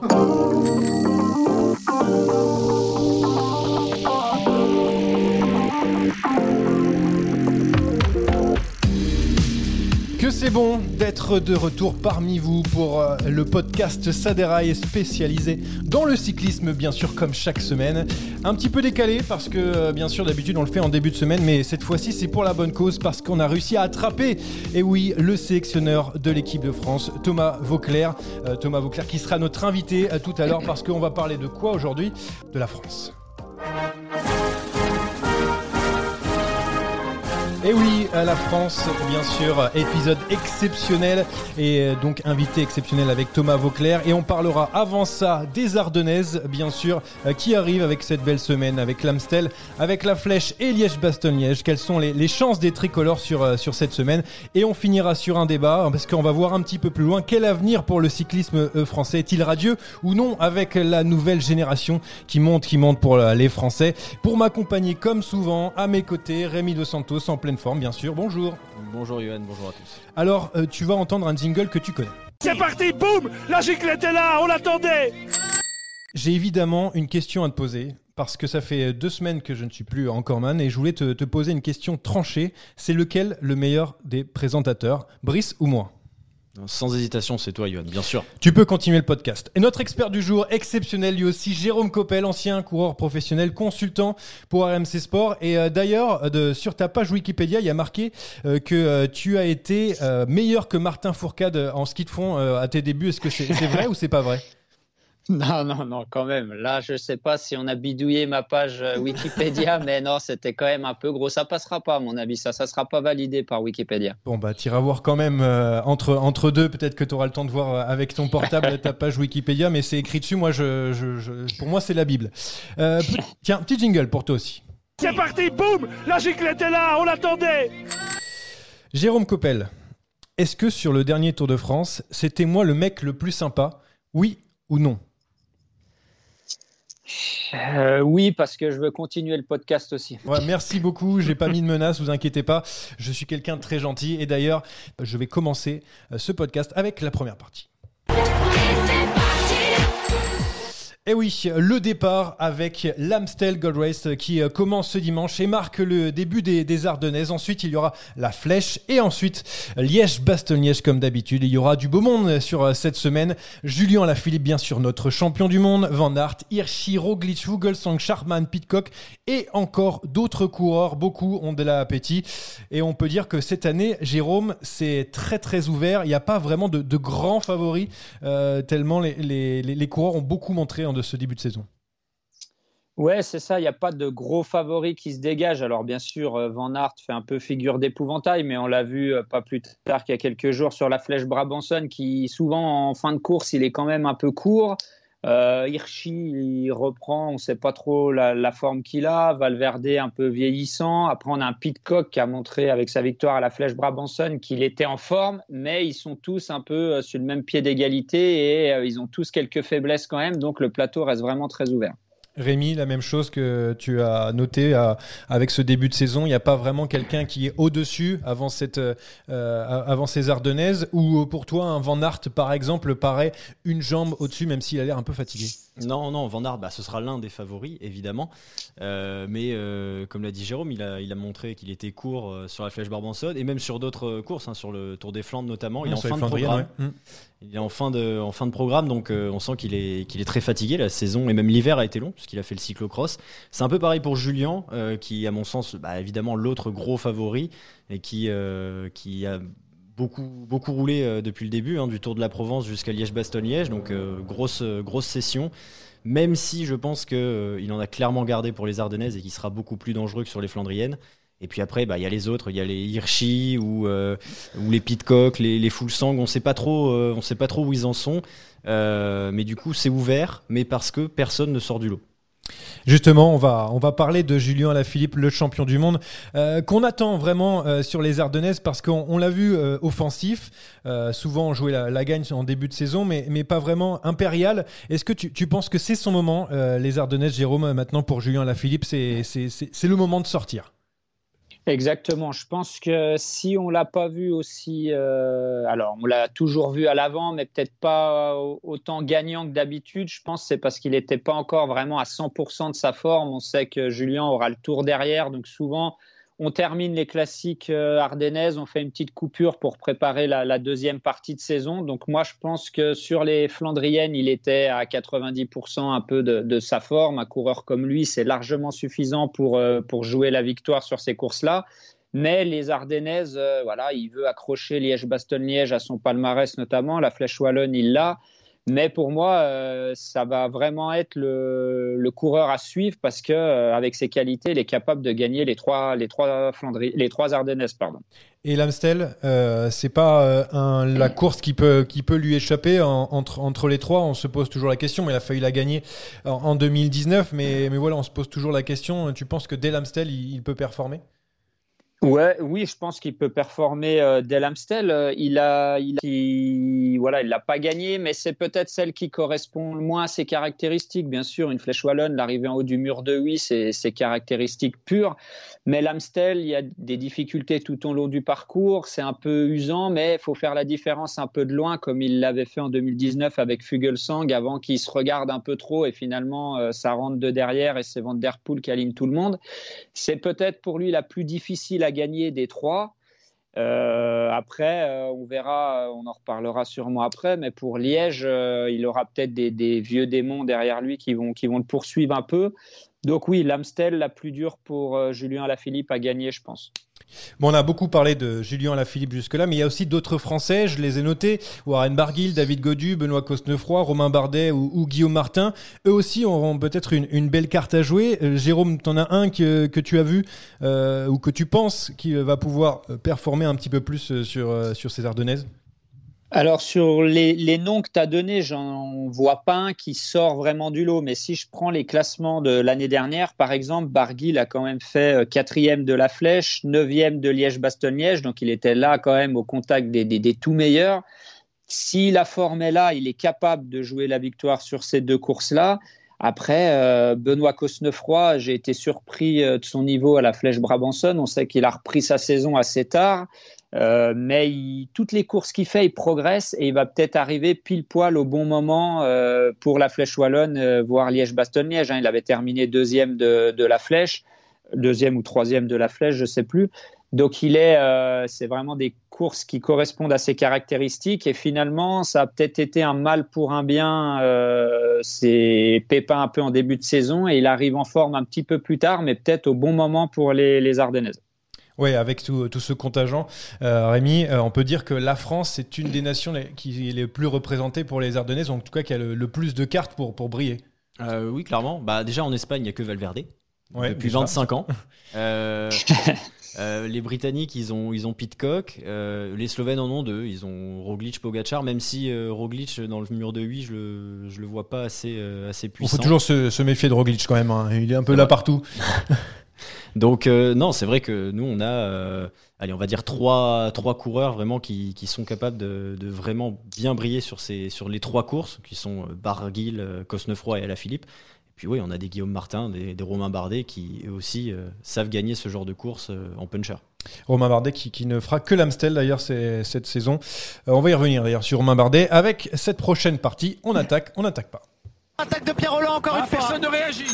Thank you. Que c'est bon d'être de retour parmi vous pour euh, le podcast Saderail spécialisé dans le cyclisme, bien sûr, comme chaque semaine. Un petit peu décalé parce que, euh, bien sûr, d'habitude on le fait en début de semaine, mais cette fois-ci c'est pour la bonne cause parce qu'on a réussi à attraper, et oui, le sélectionneur de l'équipe de France, Thomas Vauclair. Euh, Thomas Vauclair qui sera notre invité tout à l'heure parce qu'on va parler de quoi aujourd'hui? De la France. Et oui, à la France, bien sûr, épisode exceptionnel et euh, donc invité exceptionnel avec Thomas Vauclair. Et on parlera avant ça des Ardennaises, bien sûr, euh, qui arrivent avec cette belle semaine, avec l'Amstel, avec la Flèche et Liège-Bastogne-Liège. Quelles sont les, chances des tricolores sur, euh, sur cette semaine? Et on finira sur un débat, parce qu'on va voir un petit peu plus loin quel avenir pour le cyclisme français? Est-il radieux ou non avec la nouvelle génération qui monte, qui monte pour les Français? Pour m'accompagner comme souvent, à mes côtés, Rémi Dos Santos en pleine forme, bien sûr. Bonjour. Bonjour Yoann, bonjour à tous. Alors, euh, tu vas entendre un jingle que tu connais. C'est parti, boum La giclette est là, on l'attendait J'ai évidemment une question à te poser. Parce que ça fait deux semaines que je ne suis plus en Corman et je voulais te, te poser une question tranchée. C'est lequel le meilleur des présentateurs, Brice ou moi? Sans hésitation, c'est toi, Yohan, bien sûr. Tu peux continuer le podcast. Et notre expert du jour, exceptionnel lui aussi, Jérôme Coppel, ancien coureur professionnel, consultant pour RMC Sport. Et euh, d'ailleurs, sur ta page Wikipédia, il y a marqué euh, que euh, tu as été meilleur que Martin Fourcade en ski de fond à tes débuts. Est-ce que c'est vrai ou c'est pas vrai? Non, non, non, quand même. Là, je ne sais pas si on a bidouillé ma page euh, Wikipédia, mais non, c'était quand même un peu gros. Ça passera pas, à mon avis. Ça, ça sera pas validé par Wikipédia. Bon, bah, tu iras voir quand même euh, entre, entre deux. Peut-être que tu auras le temps de voir euh, avec ton portable ta page Wikipédia, mais c'est écrit dessus. Moi, je, je, pour moi, c'est la Bible. tiens, petit jingle pour toi aussi. C'est parti, boum La giclette est là, on l'attendait Jérôme Coppel, est-ce que sur le dernier Tour de France, c'était moi le mec le plus sympa? Oui ou non? Euh, oui, parce que je veux continuer le podcast aussi. merci beaucoup. J'ai pas mis de menace, vous inquiétez pas. Je suis quelqu'un de très gentil. Et d'ailleurs, je vais commencer euh, ce podcast avec la première partie. Et eh oui, le départ avec l'Amstel Gold Race qui euh, commence ce dimanche et marque le début des, des Ardennaises. Ensuite, il y aura la Flèche et ensuite Liège-Bastogne-Liège comme d'habitude. Il y aura du beau monde sur euh, cette semaine. Julien Lafilippe, bien sûr, notre champion du monde. Van Aert, Hirschi, Roglic, Vogelsang, Charman, Pitcock et encore d'autres coureurs. Beaucoup ont de l'appétit. Et on peut dire que cette année, Jérôme, c'est très très ouvert. Il n'y a pas vraiment de, grands favoris euh, tellement les, les, coureurs ont beaucoup montré de ce début de saison. Ouais, c'est ça. Il n'y a pas de gros favoris qui se dégagent. Alors, bien sûr, euh, Van Aert fait un peu figure d'épouvantail, mais on l'a vu euh, pas plus tard qu'il y a quelques jours sur la flèche Brabanson, qui souvent en fin de course, il est quand même un peu court. Euh, Hirschi, il reprend, on ne sait pas trop la, forme qu'il a. Valverde, un peu vieillissant. Après, on a un Pitcock qui a montré avec sa victoire à la Flèche Brabanson qu'il était en forme, mais ils sont tous un peu euh, sur le même pied d'égalité et euh, ils ont tous quelques faiblesses quand même. Donc, le plateau reste vraiment très ouvert. Rémi, la même chose que tu as noté avec ce début de saison. Il n'y a pas vraiment quelqu'un qui est au-dessus avant, cette, euh, avant ces Ardennaises ou pour toi, un Van Aert, par exemple, paraît une jambe au-dessus, même s'il a l'air un peu fatigué? Non, non, Van Aert, bah, ce sera l'un des favoris, évidemment. Euh, mais euh, comme l'a dit Jérôme, il a, il a montré qu'il était court sur la Flèche Barbansode et même sur d'autres courses, hein, sur le Tour des Flandres notamment. Il est en fin de programme. Mm. Il est en fin de, programme, donc on sent qu'il est, très fatigué. La saison et même l'hiver a été long qu'il a fait le cyclocross. C'est un peu pareil pour Julien, euh, qui, à mon sens, bah, évidemment, l'autre gros favori et qui, euh, a beaucoup, beaucoup roulé euh, depuis le début, hein, du Tour de la Provence jusqu'à Liège-Bastogne-Liège. Donc, grosse, grosse session. Même si je pense qu'il en a clairement gardé pour les Ardennaises et qu'il sera beaucoup plus dangereux que sur les Flandriennes. Et puis après, bah, il y a les autres, il y a les Hirschi ou, ou les Pitcock, les, les Full On sait pas trop, on sait pas trop où ils en sont. mais du coup, c'est ouvert, mais parce que personne ne sort du lot. Justement, on va, on va parler de Julien Alaphilippe, le champion du monde, euh, qu'on attend vraiment euh, sur les Ardennaises parce qu'on l'a vu euh, offensif, souvent jouer la, la, gagne en début de saison, mais, mais pas vraiment impérial. Est-ce que tu, tu, penses que c'est son moment, les Ardennaises, Jérôme, maintenant pour Julien Alaphilippe, c'est le moment de sortir? Exactement. Je pense que si on l'a pas vu aussi, euh, alors on l'a toujours vu à l'avant, mais peut-être pas autant gagnant que d'habitude. Je pense c'est parce qu'il n'était pas encore vraiment à 100% de sa forme. On sait que Julien aura le tour derrière, donc souvent on termine les classiques euh, ardennaises, on fait une petite coupure pour préparer la, deuxième partie de saison. Donc moi, je pense que sur les Flandriennes, il était à 90% un peu de, sa forme. Un coureur comme lui, c'est largement suffisant pour, euh, pour jouer la victoire sur ces courses-là. Mais les Ardennaises, euh, voilà, il veut accrocher Liège-Bastogne-Liège à son palmarès notamment. La Flèche Wallonne, il l'a. Mais pour moi, euh, ça va vraiment être le, le, coureur à suivre parce que euh, avec ses qualités, il est capable de gagner les trois, les trois Flandries, les trois Ardennaises, pardon. Et l'Amstel, euh, c'est pas euh, un, la course qui peut, qui peut lui échapper entre, entre les trois. On se pose toujours la question. Il a failli la gagner en, en 2019, mais, mais voilà, on se pose toujours la question. Tu penses que dès l'Amstel, il peut performer? Ouais, oui, je pense qu'il peut performer euh, dès l'Amstel. Euh, il a, il, voilà, il l'a pas gagné, mais c'est peut-être celle qui correspond le moins à ses caractéristiques. Bien sûr, une flèche wallonne, l'arrivée en haut du mur de 8, c'est ses caractéristiques pures. Mais l'Amstel, il y a des difficultés tout au long du parcours. C'est un peu usant, mais il faut faire la différence un peu de loin, comme il l'avait fait en 2019 avec Fugelsang, avant qu'il se regarde un peu trop et finalement euh, ça rentre de derrière et c'est Van Der Poel qui aligne tout le monde. C'est peut-être pour lui la plus difficile à gagner des trois. Euh, après, euh, on verra, on en reparlera sûrement après, mais pour Liège, il aura peut-être des, vieux démons derrière lui qui vont, qui vont le poursuivre un peu. Donc oui, l'Amstel, la plus dure pour euh, Julien Alaphilippe à gagner, je pense. On a beaucoup parlé de Julien Alaphilippe jusque-là, mais il y a aussi d'autres Français, je les ai notés, Warren Barguil, David Godu, Benoît Cosnefroy, Romain Bardet ou, Guillaume Martin. Eux aussi auront peut-être une, belle carte à jouer. Euh, Jérôme, tu en as un que, tu as vu euh, ou que tu penses qui va pouvoir performer un petit peu plus sur, sur ces Ardennaises? Alors sur les, noms que tu as donnés, j'en vois pas un qui sort vraiment du lot. Mais si je prends les classements de l'année dernière, par exemple, Barguil a quand même fait euh, quatrième de la Flèche, neuvième de Liège-Bastogne-Liège, donc il était là quand même au contact des, tout meilleurs. Si la forme est là, il est capable de jouer la victoire sur ces deux courses-là. Après, euh, Benoît Cosnefroy, j'ai été surpris euh, de son niveau à la Flèche Brabanson. On sait qu'il a repris sa saison assez tard. Euh, mais toutes les courses qu'il fait, il progresse et il va peut-être arriver pile poil au bon moment euh, pour la Flèche Wallonne, euh, voire Liège-Bastogne-Liège. Hein. Il avait terminé deuxième de, de, la Flèche, deuxième ou troisième de la Flèche, je sais plus. Donc il est, c'est vraiment des courses qui correspondent à ses caractéristiques et finalement ça a peut-être été un mal pour un bien. c'est Pépin un peu en début de saison et il arrive en forme un petit peu plus tard, mais peut-être au bon moment pour les, les Ardennaises. Oui, avec tout, ce contingent, euh, Rémi, euh, on peut dire que la France, c'est une des nations qui est les plus représentées pour les Ardennaises, en tout cas qui a le, plus de cartes pour, pour briller. Euh, oui, clairement. Bah, déjà, en Espagne, il n'y a que Valverde. depuis 25 ans. les Britanniques, ils ont, ils ont Pitcock. les Slovènes en ont deux. Ils ont Roglic, Pogacar. Même si Roglic, dans le mur de 8, je le, je le vois pas assez, assez puissant. Il faut toujours se, méfier de Roglic quand même. Hein. Il est un peu là partout. Donc non, c'est vrai que nous, on a allez, on va dire trois, trois coureurs vraiment qui, qui sont capables de, de, vraiment bien briller sur, ces, sur les trois courses, qui sont euh, Barguil, euh, Cosnefroy et Alaphilippe. Et puis oui, on a des Guillaume Martin, des, des Romain Bardet qui eux aussi euh, savent gagner ce genre de course en puncher. Romain Bardet qui, qui ne fera que l'Amstel d'ailleurs cette saison. on va y revenir d'ailleurs sur Romain Bardet avec cette prochaine partie. On attaque, on n'attaque pas. Attaque de Pierre Roland, encore une fois. Personne ne réagit.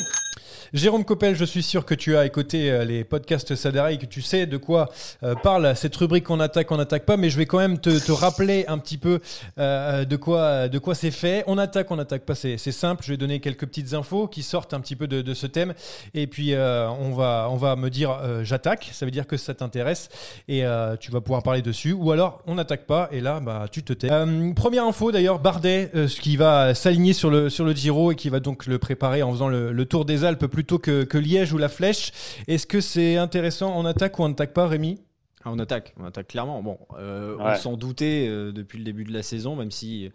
Jérôme Coppel, je suis sûr que tu as écouté euh, les podcasts Sadara et que tu sais de quoi euh, parle cette rubrique on attaque, on n'attaque pas, mais je vais quand même te, rappeler un petit peu euh, de quoi de quoi c'est fait. On attaque, on n'attaque pas, c'est simple. Je vais donner quelques petites infos qui sortent un petit peu de, ce thème et puis on va on va me dire j'attaque, ça veut dire que ça t'intéresse et tu vas pouvoir parler dessus. Ou alors on n'attaque pas et là bah tu te tais. première info d'ailleurs, Bardet, qui va s'aligner sur le sur le Giro et qui va donc le préparer en faisant le, le Tour des Alpes plus plutôt que, Liège ou la Flèche. Est-ce que c'est intéressant en attaque ou en attaque pas, Rémi? Ah, On attaque, on attaque clairement. Bon, euh, on s'en doutait euh, depuis le début de la saison, même si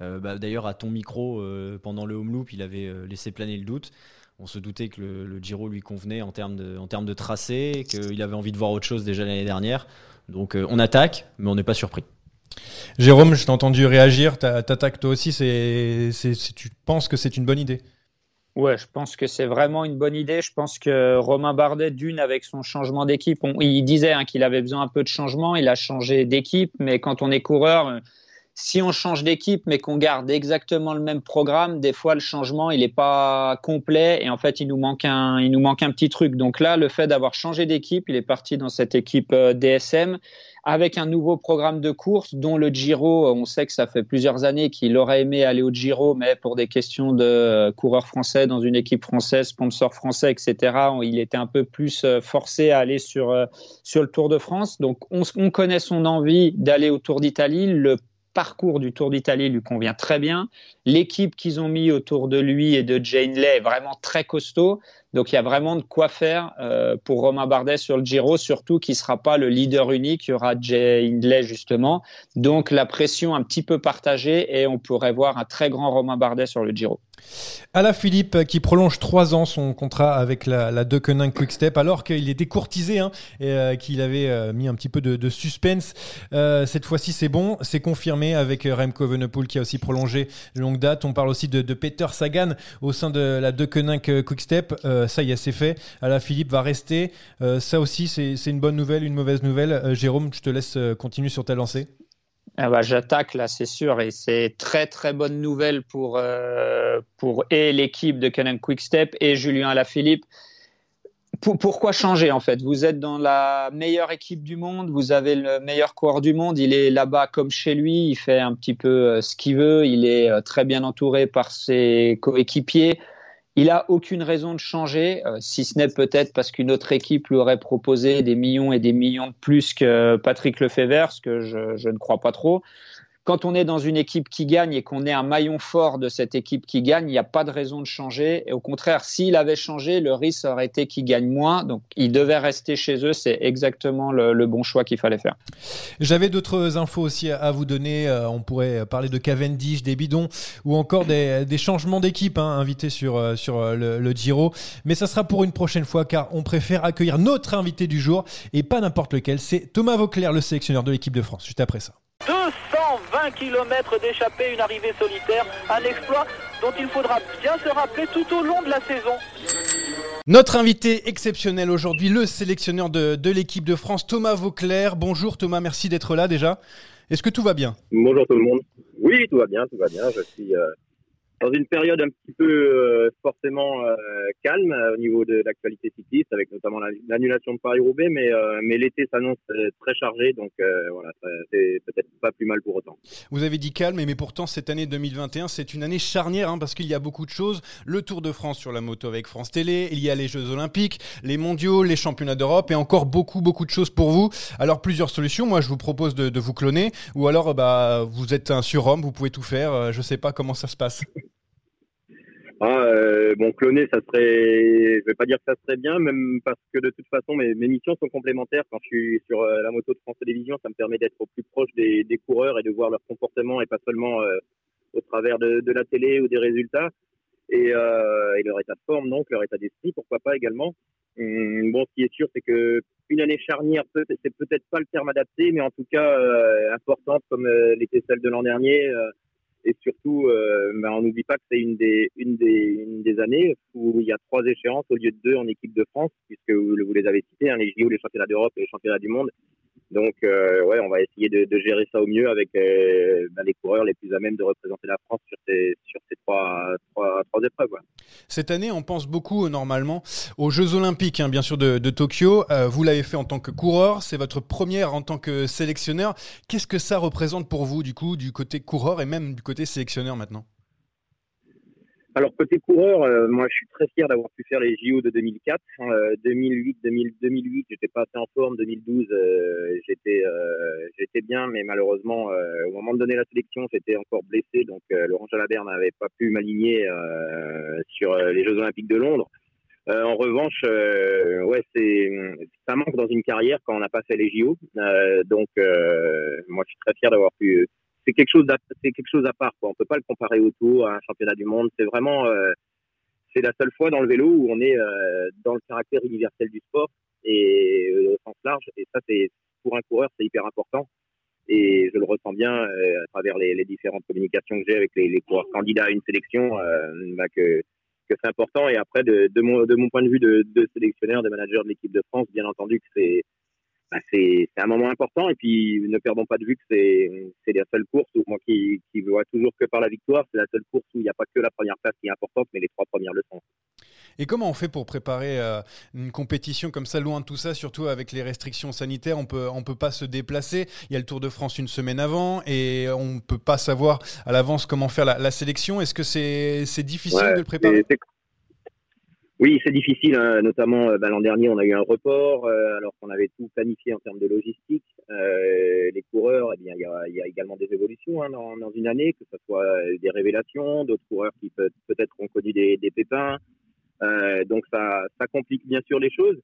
euh, bah, d'ailleurs à ton micro pendant le home loop, il avait laissé planer le doute. On se doutait que le, Giro lui convenait en termes de, en termes de tracé, qu'il avait envie de voir autre chose déjà l'année dernière. Donc on attaque, mais on n'est pas surpris. Jérôme, je t'ai entendu réagir. T'attaques toi aussi. C'est, tu penses que c'est une bonne idée? Ouais, je pense que c'est vraiment une bonne idée. Je pense que Romain Bardet, d'une, avec son changement d'équipe, il disait hein, qu'il avait besoin un peu de changement. Il a changé d'équipe, mais quand on est coureur, euh, si on change d'équipe, mais qu'on garde exactement le même programme, des fois le changement il n'est pas complet et en fait il nous manque un, il nous manque un petit truc. Donc là, le fait d'avoir changé d'équipe, il est parti dans cette équipe euh, DSM avec un nouveau programme de course dont le Giro, on sait que ça fait plusieurs années qu'il aurait aimé aller au Giro, mais pour des questions de coureur français dans une équipe française, sponsor français, etc., il était un peu plus euh, forcé à aller sur, euh, sur le Tour de France. Donc on, on connaît son envie d'aller au Tour d'Italie. Le parcours du Tour d'Italie lui convient très bien. L'équipe qu'ils ont mis autour de lui et de Jane Lay est vraiment très costaud. Donc il y a vraiment de quoi faire euh, pour Romain Bardet sur le Giro, surtout qu'il ne sera pas le leader unique, il y aura Jay Hindley justement. Donc la pression un petit peu partagée et on pourrait voir un très grand Romain Bardet sur le Giro. Alain Philippe qui prolonge trois ans son contrat avec la, la Deceuninck Quickstep alors qu'il était courtisé hein, et euh, qu'il avait euh, mis un petit peu de, suspense. cette fois-ci c'est bon, c'est confirmé avec Remco Evenepoel qui a aussi prolongé longue date. On parle aussi de, Peter Sagan au sein de la Deceuninck Quickstep. Euh, ça y est, c'est fait. Alain Philippe va rester. Euh, ça aussi, c'est une bonne nouvelle, une mauvaise nouvelle. Euh, Jérôme, je te laisse continuer sur ta lancée. Ah bah, J'attaque là, c'est sûr, et c'est très très bonne nouvelle pour, pour et l'équipe de Canon Quickstep et Julien Alaphilippe. pourquoi changer en fait? Vous êtes dans la meilleure équipe du monde, vous avez le meilleur coureur du monde, il est là-bas comme chez lui, il fait un petit peu ce qu'il veut, il est très bien entouré par ses coéquipiers. Il a aucune raison de changer, euh, si ce n'est peut-être parce qu'une autre équipe lui aurait proposé des millions et des millions de plus que Patrick Lefebvre, ce que je, je ne crois pas trop quand on est dans une équipe qui gagne et qu'on est un maillon fort de cette équipe qui gagne, il n'y a pas de raison de changer. Et au contraire, s'il avait changé, le risque aurait été qu'il gagne moins. Donc, il devait rester chez eux. C'est exactement le, bon choix qu'il fallait faire. J'avais d'autres infos aussi à vous donner. Euh, on pourrait parler de Cavendish, des bidons ou encore des, changements d'équipe hein, invités sur, euh, sur euh, le, Giro. Mais ça sera pour une prochaine fois car on préfère accueillir notre invité du jour et pas n'importe lequel. C'est Thomas Vauclair, le sélectionneur de l'équipe de France. Juste après ça. 220 km d'échappée, une arrivée solitaire, un exploit dont il faudra bien se rappeler tout au long de la saison. Notre invité exceptionnel aujourd'hui, le sélectionneur de, l'équipe de France, Thomas Vauclair. Bonjour Thomas, merci d'être là déjà. Est-ce que tout va bien? Bonjour tout le monde. Oui, tout va bien, tout va bien. Je suis euh, dans une période un petit peu euh, forcément euh, calme euh, au niveau de l'actualité cycliste, avec notamment l'annulation de Paris-Roubaix, mais, mais l'été s'annonce très chargé, donc voilà, c'est peut-être pas plus mal pour autant. Vous avez dit calme, mais pourtant cette année 2021, c'est une année charnière, hein, parce qu'il y a beaucoup de choses. Le Tour de France sur la moto avec France Télé, il y a les Jeux Olympiques, les Mondiaux, les Championnats d'Europe, et encore beaucoup, beaucoup de choses pour vous. Alors plusieurs solutions, moi je vous propose de, de vous cloner, ou alors bah, vous êtes un surhomme, vous pouvez tout faire, je sais pas comment ça se passe. Ah, euh, bon, cloner, ça serait, je vais pas dire que ça serait bien, même parce que de toute façon, mes, missions sont complémentaires. Quand je suis sur la moto de France Télévisions, ça me permet d'être au plus proche des, des, coureurs et de voir leur comportement et pas seulement au travers de, de, la télé ou des résultats. Et, et leur état de forme, donc leur état d'esprit, pourquoi pas également. Hum, bon, ce qui est sûr, c'est que une année charnière, c'est peut-être pas le terme adapté, mais en tout cas euh, importante comme euh, l'était celle de l'an dernier. Euh, et surtout, ben, on n'oublie pas que c'est une des, une, des, années où il y a trois échéances au lieu de deux en équipe de France, puisque vous, les avez cités, hein, les JO, les championnats d'Europe et les championnats du monde. Donc, euh, ouais, on va essayer de, gérer ça au mieux avec euh, bah, les coureurs les plus à même de représenter la France sur ces, sur ces trois, trois, épreuves. Cette année, on pense beaucoup euh, normalement aux Jeux Olympiques, hein, bien sûr, de, Tokyo. Vous l'avez fait en tant que coureur, c'est votre première en tant que sélectionneur. Qu'est-ce que ça représente pour vous, du coup, du côté coureur et même du côté sélectionneur maintenant? Alors côté coureur, euh, moi je suis très fier d'avoir pu faire les JO de 2004, 2008, 2000, 2008 j'étais pas assez en forme, 2012 euh, j'étais euh, j'étais bien, mais malheureusement au moment de donner la sélection j'étais encore blessé, donc Laurent Jalabert n'avait pas pu m'aligner sur les Jeux Olympiques de Londres. en revanche, ouais c'est ça manque dans une carrière quand on n'a pas fait les JO, donc moi je suis très fier d'avoir pu c'est quelque chose c'est quelque chose à part quoi. on peut pas le comparer au tour à un championnat du monde. C'est vraiment euh, c'est la seule fois dans le vélo où on est euh, dans le caractère universel du sport et euh, au sens large. Et ça c'est pour un coureur c'est hyper important. Et je le ressens bien à travers les, différentes communications que j'ai avec les, coureurs candidats à une sélection bah que que c'est important. Et après de, de, mon de mon point de vue de, de sélectionneur de manager de l'équipe de France bien entendu que c'est bah, c'est un moment important. Et puis, ne perdons pas de vue que c'est la seule course où moi qui, qui vois toujours que par la victoire, c'est la seule course où il n'y a pas que la première place qui est importante, mais les trois premières le sont. Et comment on fait pour préparer euh, une compétition comme ça, loin de tout ça, surtout avec les restrictions sanitaires On peut, on peut pas se déplacer. Il y a le Tour de France une semaine avant et on peut pas savoir à l'avance comment faire la, sélection. Est-ce que c'est difficile de le préparer? Oui, c'est difficile, hein, notamment euh, bah, l'an dernier, on a eu un report, euh, alors qu'on avait tout planifié en termes de logistique. Euh, les coureurs, eh bien, il y a, également des évolutions hein, dans, une année, que ce soit des révélations, d'autres coureurs qui peut, peut-être ont connu des, pépins. donc ça, complique bien sûr les choses.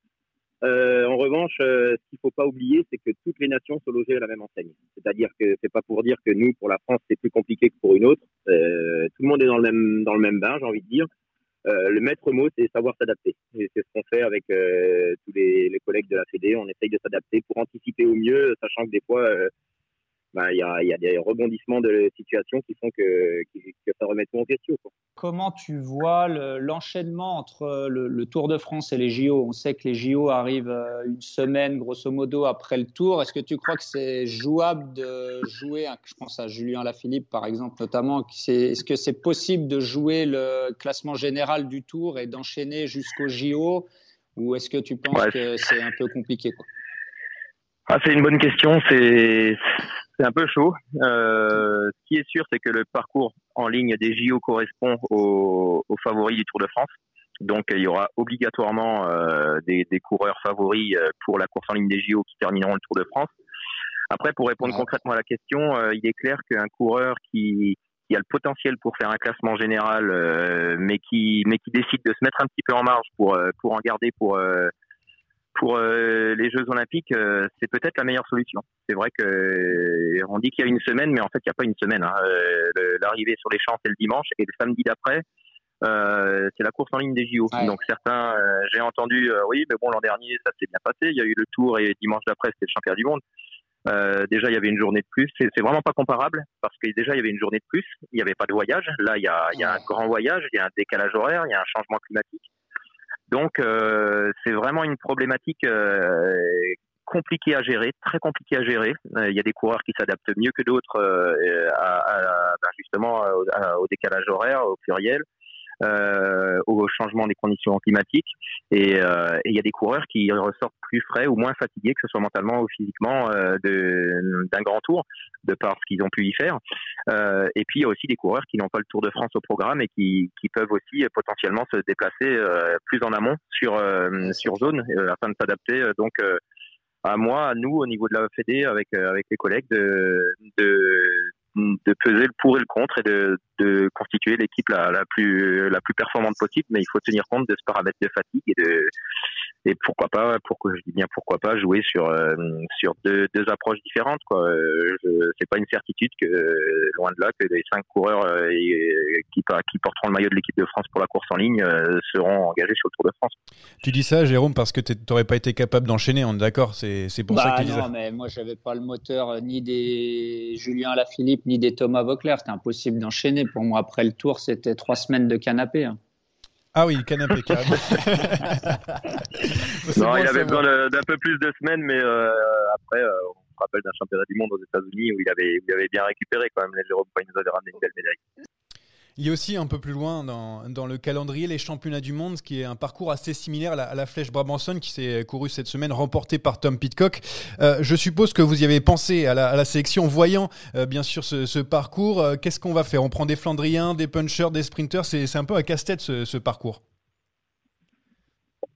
en revanche, ce qu'il faut pas oublier, c'est que toutes les nations sont logées à la même enseigne. C'est-à-dire que c'est pas pour dire que nous, pour la France, c'est plus compliqué que pour une autre. tout le monde est dans le même bain, j'ai envie de dire. Euh, le maître mot, c'est savoir s'adapter. Et c'est ce qu'on fait avec euh, tous les, collègues de la Fédé. On essaye de s'adapter pour anticiper au mieux, sachant que des fois, euh, bah, il y, a, y, a, des rebondissements de situation qui font que, que ça remet tout en question. Quoi. Comment tu vois l'enchaînement entre le, le, Tour de France et les JO On sait que les JO arrivent euh, une semaine, grosso modo, après le Tour. Est-ce que tu crois que c'est jouable de jouer, je pense à Julien Lafilippe par exemple notamment, est-ce que c'est possible de jouer le classement général du Tour et d'enchaîner jusqu'aux JO Ou est-ce que tu penses que c'est un peu compliqué quoi? Ah, c'est une bonne question. C'est c'est un peu chaud. Euh, ce qui est sûr, c'est que le parcours en ligne des JO correspond aux, aux, favoris du Tour de France. Donc, il y aura obligatoirement euh, des, des, coureurs favoris euh, pour la course en ligne des JO qui termineront le Tour de France. Après, pour répondre concrètement à la question, euh, il est clair qu'un coureur qui, qui, a le potentiel pour faire un classement général, euh, mais qui mais qui décide de se mettre un petit peu en marge pour pour en garder pour pour euh, les Jeux Olympiques, euh, c'est peut-être la meilleure solution. C'est vrai que euh, on dit qu'il y a une semaine, mais en fait, il n'y a pas une semaine. Hein. L'arrivée sur les champs, c'est le dimanche, et le samedi d'après, c'est la course en ligne des JO. Donc certains, j'ai entendu, oui, mais bon, l'an dernier, ça s'est bien passé. Il y a eu le Tour, et dimanche d'après, c'était le championnat du monde. déjà, il y avait une journée de plus. C'est vraiment pas comparable parce que déjà, il y avait une journée de plus. Il n'y avait pas de voyage. Là, il y a, il y a un grand voyage. Il y a un décalage horaire. Il y a un changement climatique. Donc euh, c'est vraiment une problématique euh, compliquée à gérer, très compliquée à gérer. Euh, il y a des coureurs qui s'adaptent mieux que d'autres à, à, ben, justement au décalage horaire, au pluriel au changement des conditions climatiques. Et euh, il y a des coureurs qui ressortent plus frais ou moins fatigués, que ce soit mentalement ou physiquement, euh, d'un grand tour, de par ce qu'ils ont pu y faire. Euh, et puis il y a aussi des coureurs qui n'ont pas le Tour de France au programme et qui, peuvent aussi potentiellement se déplacer euh, plus en amont sur, euh, sur zone afin de s'adapter. donc à moi, à nous, au niveau de la Fédé, avec avec les collègues, de de peser le pour et le contre et de, de constituer l'équipe la, la, plus la plus performante possible. Mais il faut tenir compte de ce paramètre de fatigue et de et pourquoi pas, pourquoi je dis bien pourquoi pas jouer sur euh, sur deux, deux, approches différentes quoi. Euh, c'est pas une certitude que loin de là que les cinq coureurs euh, qui qui porteront le maillot de l'équipe de France pour la course en ligne seront engagés sur le Tour de France. Tu dis ça, Jérôme, parce que tu n'aurais pas été capable d'enchaîner, on est d'accord C'est pour ça bah que tu non, mais moi j'avais pas le moteur ni des Julien Alaphilippe ni des Thomas Vauclair. C'était impossible d'enchaîner. Pour moi, après le Tour, c'était trois semaines de canapé. Hein. Ah oui, canapé carrément. non, il avait besoin d'un peu plus de semaines, mais euh, après, euh, on se rappelle d'un championnat du monde aux États-Unis où il avait, il avait bien récupéré quand même. Les Jérôme il nous avait ramené une belle médaille. Il y a aussi un peu plus loin dans, le calendrier les championnats du monde, qui est un parcours assez similaire à la, flèche Brabanson qui s'est couru cette semaine, remporté par Tom Pitcock. Euh, je suppose que vous y avez pensé à la, sélection, voyant euh, bien sûr ce, ce parcours. Euh, qu'est-ce qu'on va faire? On prend des Flandriens, des punchers, des sprinters. C'est un peu un casse-tête ce, ce, parcours.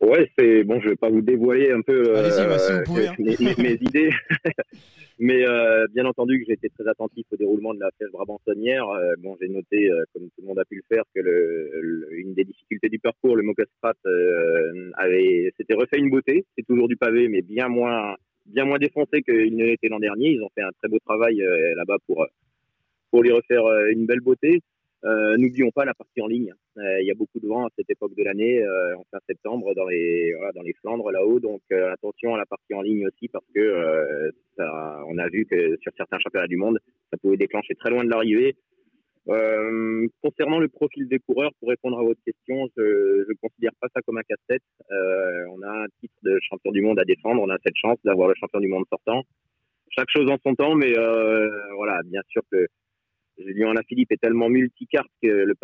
Ouais, c'est bon. Je vais pas vous dévoiler un peu si vous pouvez, hein. mes, mes idées. Mais euh, bien entendu que j'ai été très attentif au déroulement de la flèche brabançonnière. Euh, bon, j'ai noté, euh, comme tout le monde a pu le faire, que le, une des difficultés du parcours, le Mokastrat, avait s'était refait une beauté. C'est toujours du pavé, mais bien moins bien moins défoncé qu'il ne l'était l'an dernier. Ils ont fait un très beau travail là-bas pour pour lui refaire une belle beauté. Euh, N'oublions pas la partie en ligne. Euh, il y a beaucoup de vent à cette époque de l'année, euh, en fin septembre, dans les dans les Flandres là-haut. Donc attention à la partie en ligne aussi, parce que on a vu que sur certains championnats du monde, ça pouvait déclencher très loin de l'arrivée. concernant le profil des coureurs, pour répondre à votre question, je ne considère pas ça comme un casse-tête. on a un titre de champion du monde à défendre, on a cette chance d'avoir le champion du monde sortant. Chaque chose en son temps, mais voilà, bien sûr que Julien Philippe est tellement multicarte que le,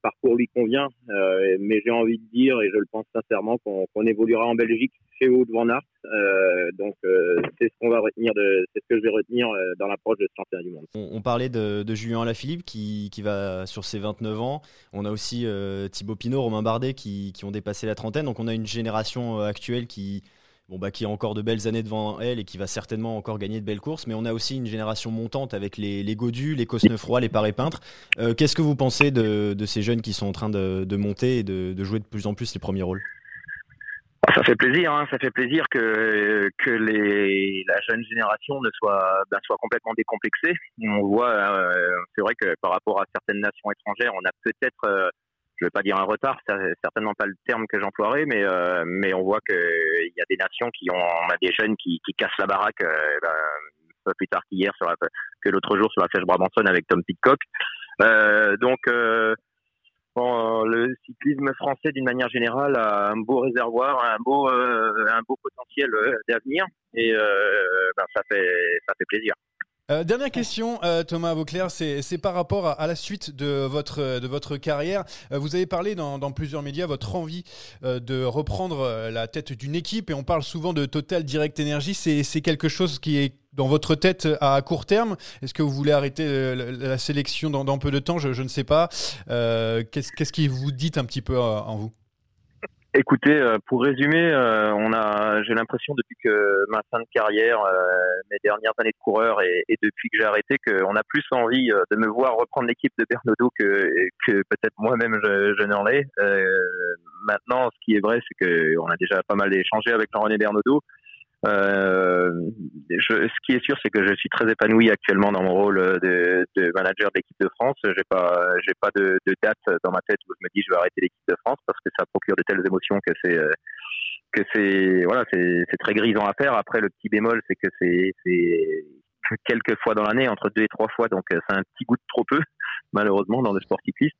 parcours lui convient. Euh, mais j'ai envie de dire, et je le pense sincèrement, qu'on évoluera en Belgique chez Wout van Aert. Euh, donc euh, c'est ce qu'on va retenir, c'est ce que je vais retenir dans l'approche de ce championnat du monde. On, parlait de, de Julien Alaphilippe qui, va sur ses 29 ans. On a aussi Thibaut Pinot, Romain Bardet qui ont dépassé la trentaine. Donc on a une génération actuelle qui bon, bah, qui a encore de belles années devant elle et qui va certainement encore gagner de belles courses. Mais on a aussi une génération montante avec les, les Godus, les Cosnefroy, les Paré Peintres. Euh, Qu'est-ce que vous pensez de, de, ces jeunes qui sont en train de, de monter et de, de, jouer de plus en plus les premiers rôles? Ah, ça fait plaisir, hein, ça fait plaisir que que la jeune génération ne soit ben, soit complètement décomplexée. On voit, euh, c'est vrai que par rapport à certaines nations étrangères, on a peut-être euh, je vais pas dire un retard, c'est certainement pas le terme que j'emploierais, mais euh, mais on voit qu'il y a des nations qui ont, des jeunes qui, cassent la baraque, euh, ben, pas plus tard qu'hier que l'autre jour sur la flèche Brabanson avec Tom Pitcock. Euh, donc euh, le cyclisme français d'une manière générale a un beau réservoir, un beau potentiel d'avenir et ben, ça fait plaisir. Euh, dernière question, euh, Thomas Vauclair, c'est par rapport à, la suite de votre, carrière. Euh, vous avez parlé dans, plusieurs médias votre envie de reprendre la tête d'une équipe et on parle souvent de Total Direct Energy. C'est quelque chose qui est dans votre tête à court terme? Est-ce que vous voulez arrêter la, sélection dans, peu de temps? Je, ne sais pas. Qu'est-ce Qu'est-ce qui vous dit un petit peu en vous? Écoutez, euh, pour résumer, euh, on a, j'ai l'impression depuis que ma fin de carrière, euh, mes dernières années de coureur et, depuis que j'ai arrêté, qu'on a plus envie de me voir reprendre l'équipe de Bernodeau que, peut-être moi-même je, je n'en ai. maintenant, ce qui est vrai, c'est qu'on a déjà pas mal échangé avec Jean-René Bernodeau. Euh, je, ce qui est sûr, c'est que je suis très épanoui actuellement dans mon rôle de, de manager d'équipe de France. J'ai pas, j'ai pas de, de, date dans ma tête où je me dis je vais arrêter l'équipe de France parce que ça procure de telles émotions que c'est que c'est voilà, c'est très grisant à faire. Après, le petit bémol, c'est que c'est quelques fois dans l'année, entre deux et trois fois, donc c'est un petit goût de trop peu malheureusement dans le sport cycliste.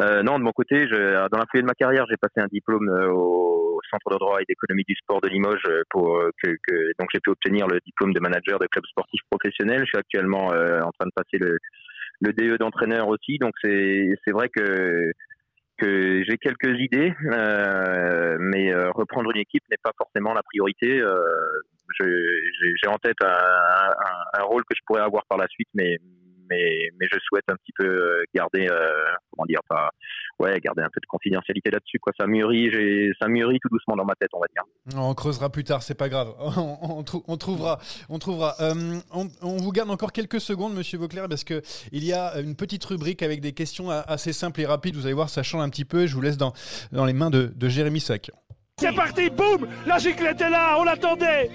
Euh, non, de mon côté, je, dans la foulée de ma carrière, j'ai passé un diplôme euh, au Centre de droit et d'économie du sport de Limoges euh, euh, donc j'ai pu obtenir le diplôme de manager de club sportif professionnel. Je suis actuellement en train de passer le, DE d'entraîneur aussi, donc c'est vrai que j'ai quelques idées, euh, mais reprendre une équipe n'est pas forcément la priorité. Euh, j'ai en tête un, rôle que je pourrais avoir par la suite, mais mais, mais je souhaite un petit peu euh, garder, euh, comment dire, pas, ouais, garder un peu de confidentialité là-dessus. Quoi. Ça mûrit, ça mûrit tout doucement dans ma tête, on va dire. On creusera plus tard, c'est pas grave. On, trouvera, on trouvera. Euh, on, vous garde encore quelques secondes, Monsieur Vauclair, parce que il y a une petite rubrique avec des questions assez simples et rapides. Vous allez voir, ça change un petit peu. Je vous laisse dans, dans les mains de, de Jérémy Sac. C'est parti, boum La giclette est là, on l'attendait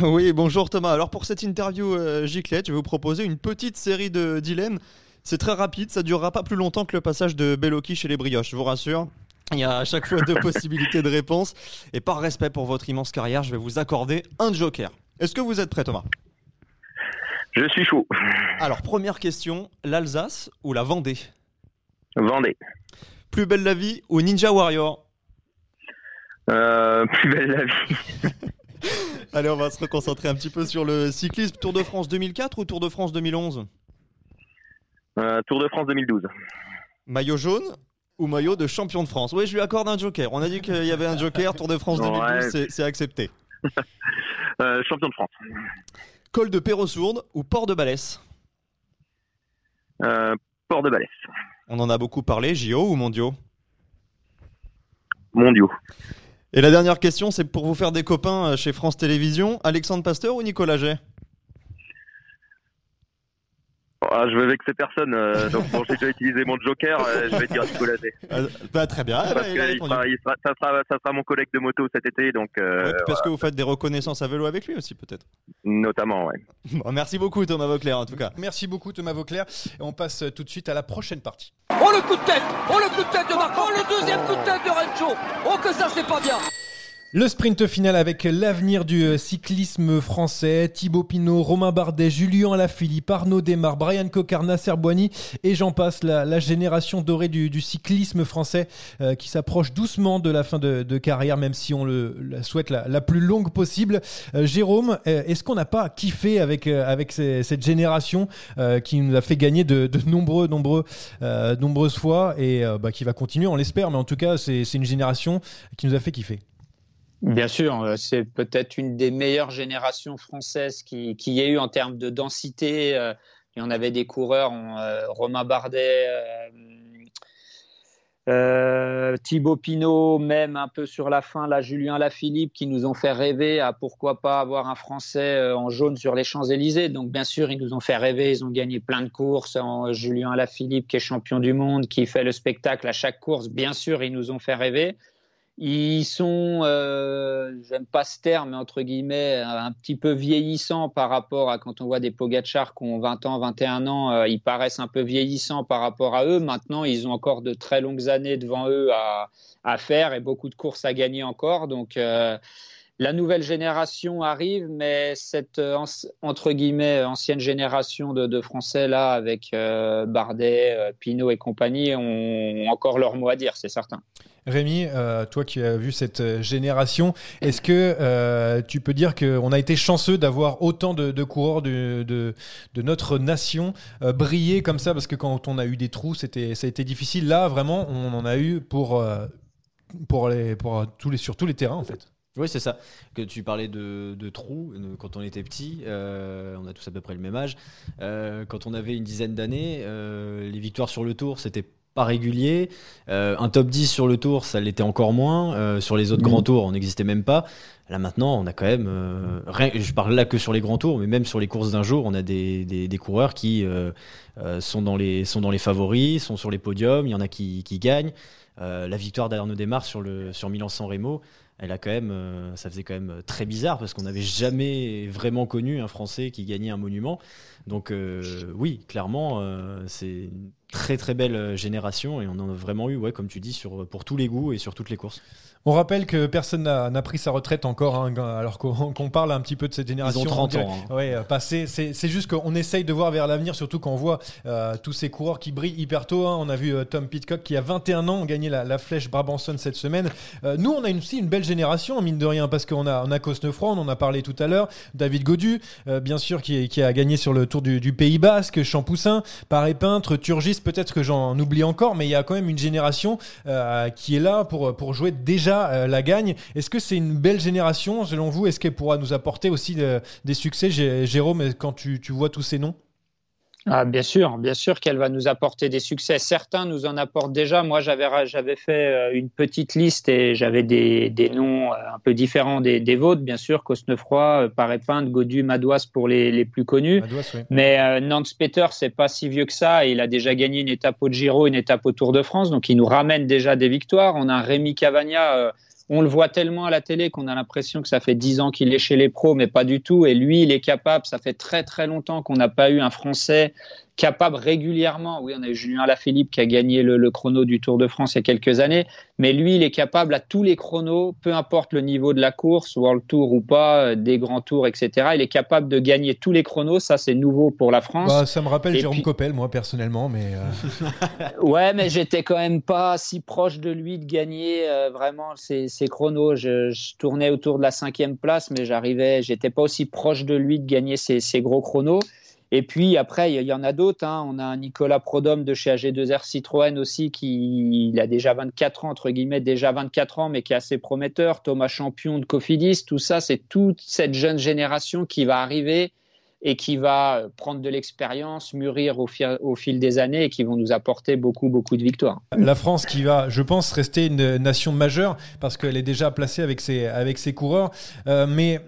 Oui, bonjour Thomas. Alors pour cette interview euh, giclette, je vais vous proposer une petite série de dilemmes c'est très rapide, ça durera pas plus longtemps que le passage de Beloki chez les brioches, je vous rassure. Il y a à chaque fois deux possibilités de réponse. Et par respect pour votre immense carrière, je vais vous accorder un joker. Est-ce que vous êtes prêt, Thomas? Je suis chaud. Alors, première question l'Alsace ou la Vendée? Vendée. Plus belle la vie ou Ninja Warrior? Euh, Plus belle la vie. Allez, on va se reconcentrer un petit peu sur le cyclisme. Tour de France 2004 ou Tour de France 2011 euh, Tour de France 2012. Maillot jaune ou maillot de champion de France? Oui, je lui accorde un joker. On a dit qu'il y avait un joker. Tour de France 2012, c'est accepté. Euh, champion de France. Col de Perros-Sourde ou Port de Balès? Euh, Port de Balès. On en a beaucoup parlé. JO ou mondiaux Mondiaux. Et la dernière question, c'est pour vous faire des copains chez France Télévisions. Alexandre Pasteur ou Nicolas Gay ah, je vais vexer personne, euh, donc bon, j'ai déjà utilisé mon joker, euh, je vais dire Nicolas ah, bah, très bien. Parce que ça, sera, mon collègue de moto cet été, donc. Euh, parce que vous faites des reconnaissances à vélo avec lui aussi, peut-être. Notamment, ouais. merci beaucoup Thomas Vauclair, en tout cas. Merci beaucoup Thomas Vauclair. Et on passe tout de suite à la prochaine partie. Oh le coup de tête Oh le coup de tête de Marc Oh le deuxième coup de tête de Rencho Oh que ça c'est pas bien le sprint final avec l'avenir du euh, cyclisme français, Thibaut Pinot, Romain Bardet, Julien Alaphilippe, Arnaud Desmar, Brian Cocard, Nasser et j'en passe, la, génération dorée du, cyclisme français euh, qui s'approche doucement de la fin de, carrière, même si on le souhaite la, plus longue possible. Euh, Jérôme, est-ce qu'on n'a pas kiffé avec, avec cette génération qui nous a fait gagner de, nombreux, nombreux, nombreuses fois et bah, qui va continuer, on l'espère, mais en tout cas, c'est une génération qui nous a fait kiffer Bien sûr, euh, c'est peut-être une des meilleures générations françaises qui, y ait eu en termes de densité. Euh, il y en avait des coureurs, euh, Romain Bardet, Thibaut Pinot, même un peu sur la fin, là, Julien Lafilippe, qui nous ont fait rêver à pourquoi pas avoir un Français en jaune sur les Champs-Élysées. Donc, bien sûr, ils nous ont fait rêver. Ils ont gagné plein de courses. En Julien Lafilippe, qui est champion du monde, qui fait le spectacle à chaque course. Bien sûr, ils nous ont fait rêver. Ils sont, euh, j'aime pas ce terme, entre guillemets, un petit peu vieillissants par rapport à quand on voit des Pogachar qui ont 20 ans, 21 ans, euh, ils paraissent un peu vieillissants par rapport à eux. Maintenant, ils ont encore de très longues années devant eux à, à faire et beaucoup de courses à gagner encore. Donc, euh, la nouvelle génération arrive, mais cette entre guillemets ancienne génération de, Français là, avec euh, Bardet, euh, Pinot et compagnie, ont encore leur mot à dire, c'est certain. Rémi, euh, toi qui as vu cette génération, est-ce que tu peux dire qu'on a été chanceux d'avoir autant de, coureurs de, notre nation briller comme ça? Parce que quand on a eu des trous, c'était, ça a été difficile. Là, vraiment, on en a eu pour, pour, les, pour tous les, sur tous les terrains en fait. Oui, c'est ça. Que tu parlais de, trous quand on était petit. Euh, on a tous à peu près le même âge. Euh, quand on avait une dizaine d'années, euh, les victoires sur le tour, c'était pas régulier. un top 10 sur le tour, ça l'était encore moins. sur les autres mmh. grands tours, on n'existait même pas. Là maintenant, on a quand même. rien, je parle là que sur les grands tours, mais même sur les courses d'un jour, on a des, des, coureurs qui sont, dans les, sont dans les favoris, sont sur les podiums. Il y en a qui, qui gagnent. la victoire d'Arnaud Desmar sur, le, sur Milan-San Remo, elle a quand même, euh, ça faisait quand même euh, très bizarre parce qu'on n'avait jamais vraiment connu un Français qui gagnait un monument. Donc euh, oui, clairement, c'est très très belle génération et on en a vraiment eu, ouais, comme tu dis, sur, pour tous les goûts et sur toutes les courses. On rappelle que personne n'a pris sa retraite encore, hein, alors qu'on parle un petit peu de cette génération. Ils ont 30 ans. Hein. Ouais, passé. C'est juste qu'on essaye de voir vers l'avenir, surtout quand on voit euh, tous ces coureurs qui brillent hyper tôt. Hein. On a vu euh, Tom Pitcock qui a 21 ans gagné la, la flèche Brabanson cette semaine. Euh, nous, on a aussi une belle génération, mine de rien, parce qu'on a, on a Cosnefroy, on en a parlé tout à l'heure, David Godu, bien sûr, qui, qui, a gagné sur le Tour du, du Pays Basque, Champoussin, Paré Peintre, Turgis, peut-être que j'en oublie encore, mais il y a quand même une génération qui est là pour, jouer déjà euh, la gagne. Est-ce que c'est une belle génération selon vous? Est-ce qu'elle pourra nous apporter aussi des succès, Jérôme, quand tu, vois tous ces noms? Ah, bien sûr, bien sûr qu'elle va nous apporter des succès. Certains nous en apportent déjà. Moi, j'avais j'avais fait euh, une petite liste et j'avais des, des, noms euh, un peu différents des, des vôtres, bien sûr. Cosnefroy, euh, Parépin, Godu, Madouas pour les, les plus connus. oui. Mais euh, Nance Peter, c'est pas si vieux que ça. Il a déjà gagné une étape au Giro, une étape au Tour de France, donc il nous ramène déjà des victoires. On a un Rémi Cavagna on le voit tellement à la télé qu'on a l'impression que ça fait dix ans qu'il est chez les pros, mais pas du tout. Et lui, il est capable. Ça fait très très longtemps qu'on n'a pas eu un Français capable régulièrement. Oui, on a eu Julien Alaphilippe qui a gagné le, chrono du Tour de France il y a quelques années, mais lui, il est capable à tous les chronos, peu importe le niveau de la course, World Tour ou pas, euh, des grands tours, etc. Il est capable de gagner tous les chronos. Ça, c'est nouveau pour la France. Bah, ça me rappelle Jérôme Coppel, moi personnellement, mais. Euh, ouais, mais j'étais quand même pas si proche de lui de gagner euh, vraiment ces, chronos. Je, tournais autour de la cinquième place, mais j'arrivais, j'étais pas aussi proche de lui de gagner ces, ces gros chronos. Et puis après, il y, en a d'autres. Hein. On a Nicolas Prodhomme de chez AG2R Citroën aussi, qui il a déjà 24 ans, entre guillemets, déjà 24 ans, mais qui est assez prometteur. Thomas Champion de Cofidis, tout ça, c'est toute cette jeune génération qui va arriver et qui va prendre de l'expérience, mûrir au, au, fil des années et qui vont nous apporter beaucoup, beaucoup de victoires. La France qui va, je pense, rester une nation majeure parce qu'elle est déjà placée avec ses, avec ses coureurs. Euh, mais